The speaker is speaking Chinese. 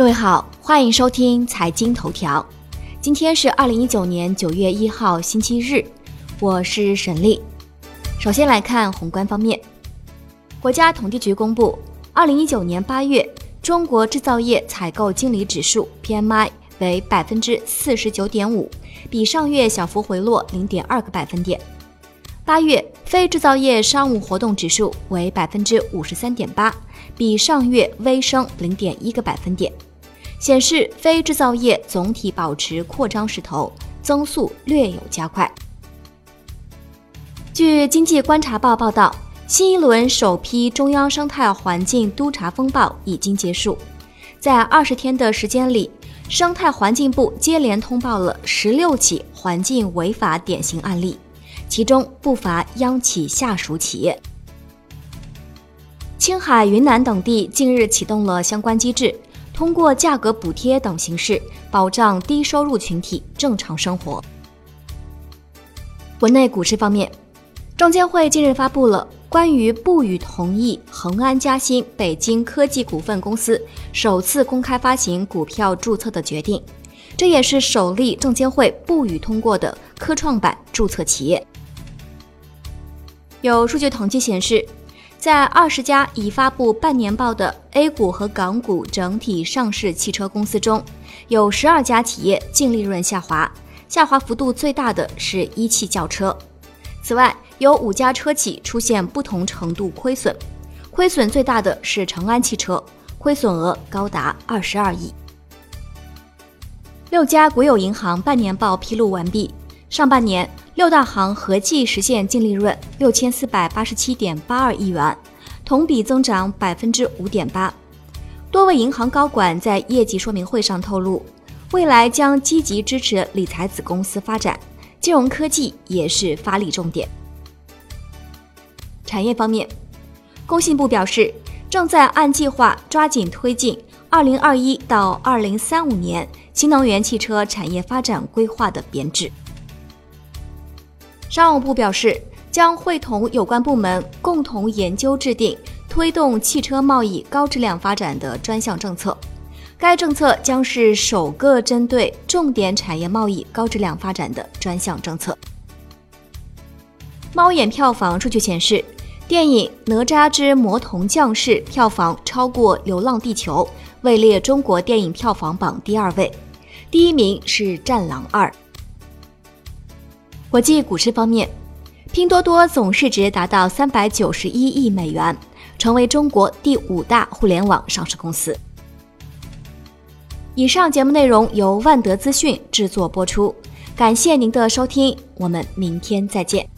各位好，欢迎收听财经头条。今天是二零一九年九月一号，星期日，我是沈丽。首先来看宏观方面，国家统计局公布，二零一九年八月中国制造业采购经理指数 PMI 为百分之四十九点五，比上月小幅回落零点二个百分点。八月非制造业商务活动指数为百分之五十三点八，比上月微升零点一个百分点。显示非制造业总体保持扩张势头，增速略有加快。据经济观察报报道，新一轮首批中央生态环境督查风暴已经结束，在二十天的时间里，生态环境部接连通报了十六起环境违法典型案例，其中不乏央企下属企业。青海、云南等地近日启动了相关机制。通过价格补贴等形式保障低收入群体正常生活。国内股市方面，证监会近日发布了关于不予同意恒安嘉兴北京科技股份公司首次公开发行股票注册的决定，这也是首例证监会不予通过的科创板注册企业。有数据统计显示。在二十家已发布半年报的 A 股和港股整体上市汽车公司中，有十二家企业净利润下滑，下滑幅度最大的是一汽轿车。此外，有五家车企出现不同程度亏损，亏损最大的是长安汽车，亏损额高达二十二亿。六家国有银行半年报披露完毕，上半年。六大行合计实现净利润六千四百八十七点八二亿元，同比增长百分之五点八。多位银行高管在业绩说明会上透露，未来将积极支持理财子公司发展，金融科技也是发力重点。产业方面，工信部表示，正在按计划抓紧推进二零二一到二零三五年新能源汽车产业发展规划的编制。商务部表示，将会同有关部门共同研究制定推动汽车贸易高质量发展的专项政策。该政策将是首个针对重点产业贸易高质量发展的专项政策。猫眼票房数据显示，电影《哪吒之魔童降世》票房超过《流浪地球》，位列中国电影票房榜第二位，第一名是《战狼二》。国际股市方面，拼多多总市值达到三百九十一亿美元，成为中国第五大互联网上市公司。以上节目内容由万德资讯制作播出，感谢您的收听，我们明天再见。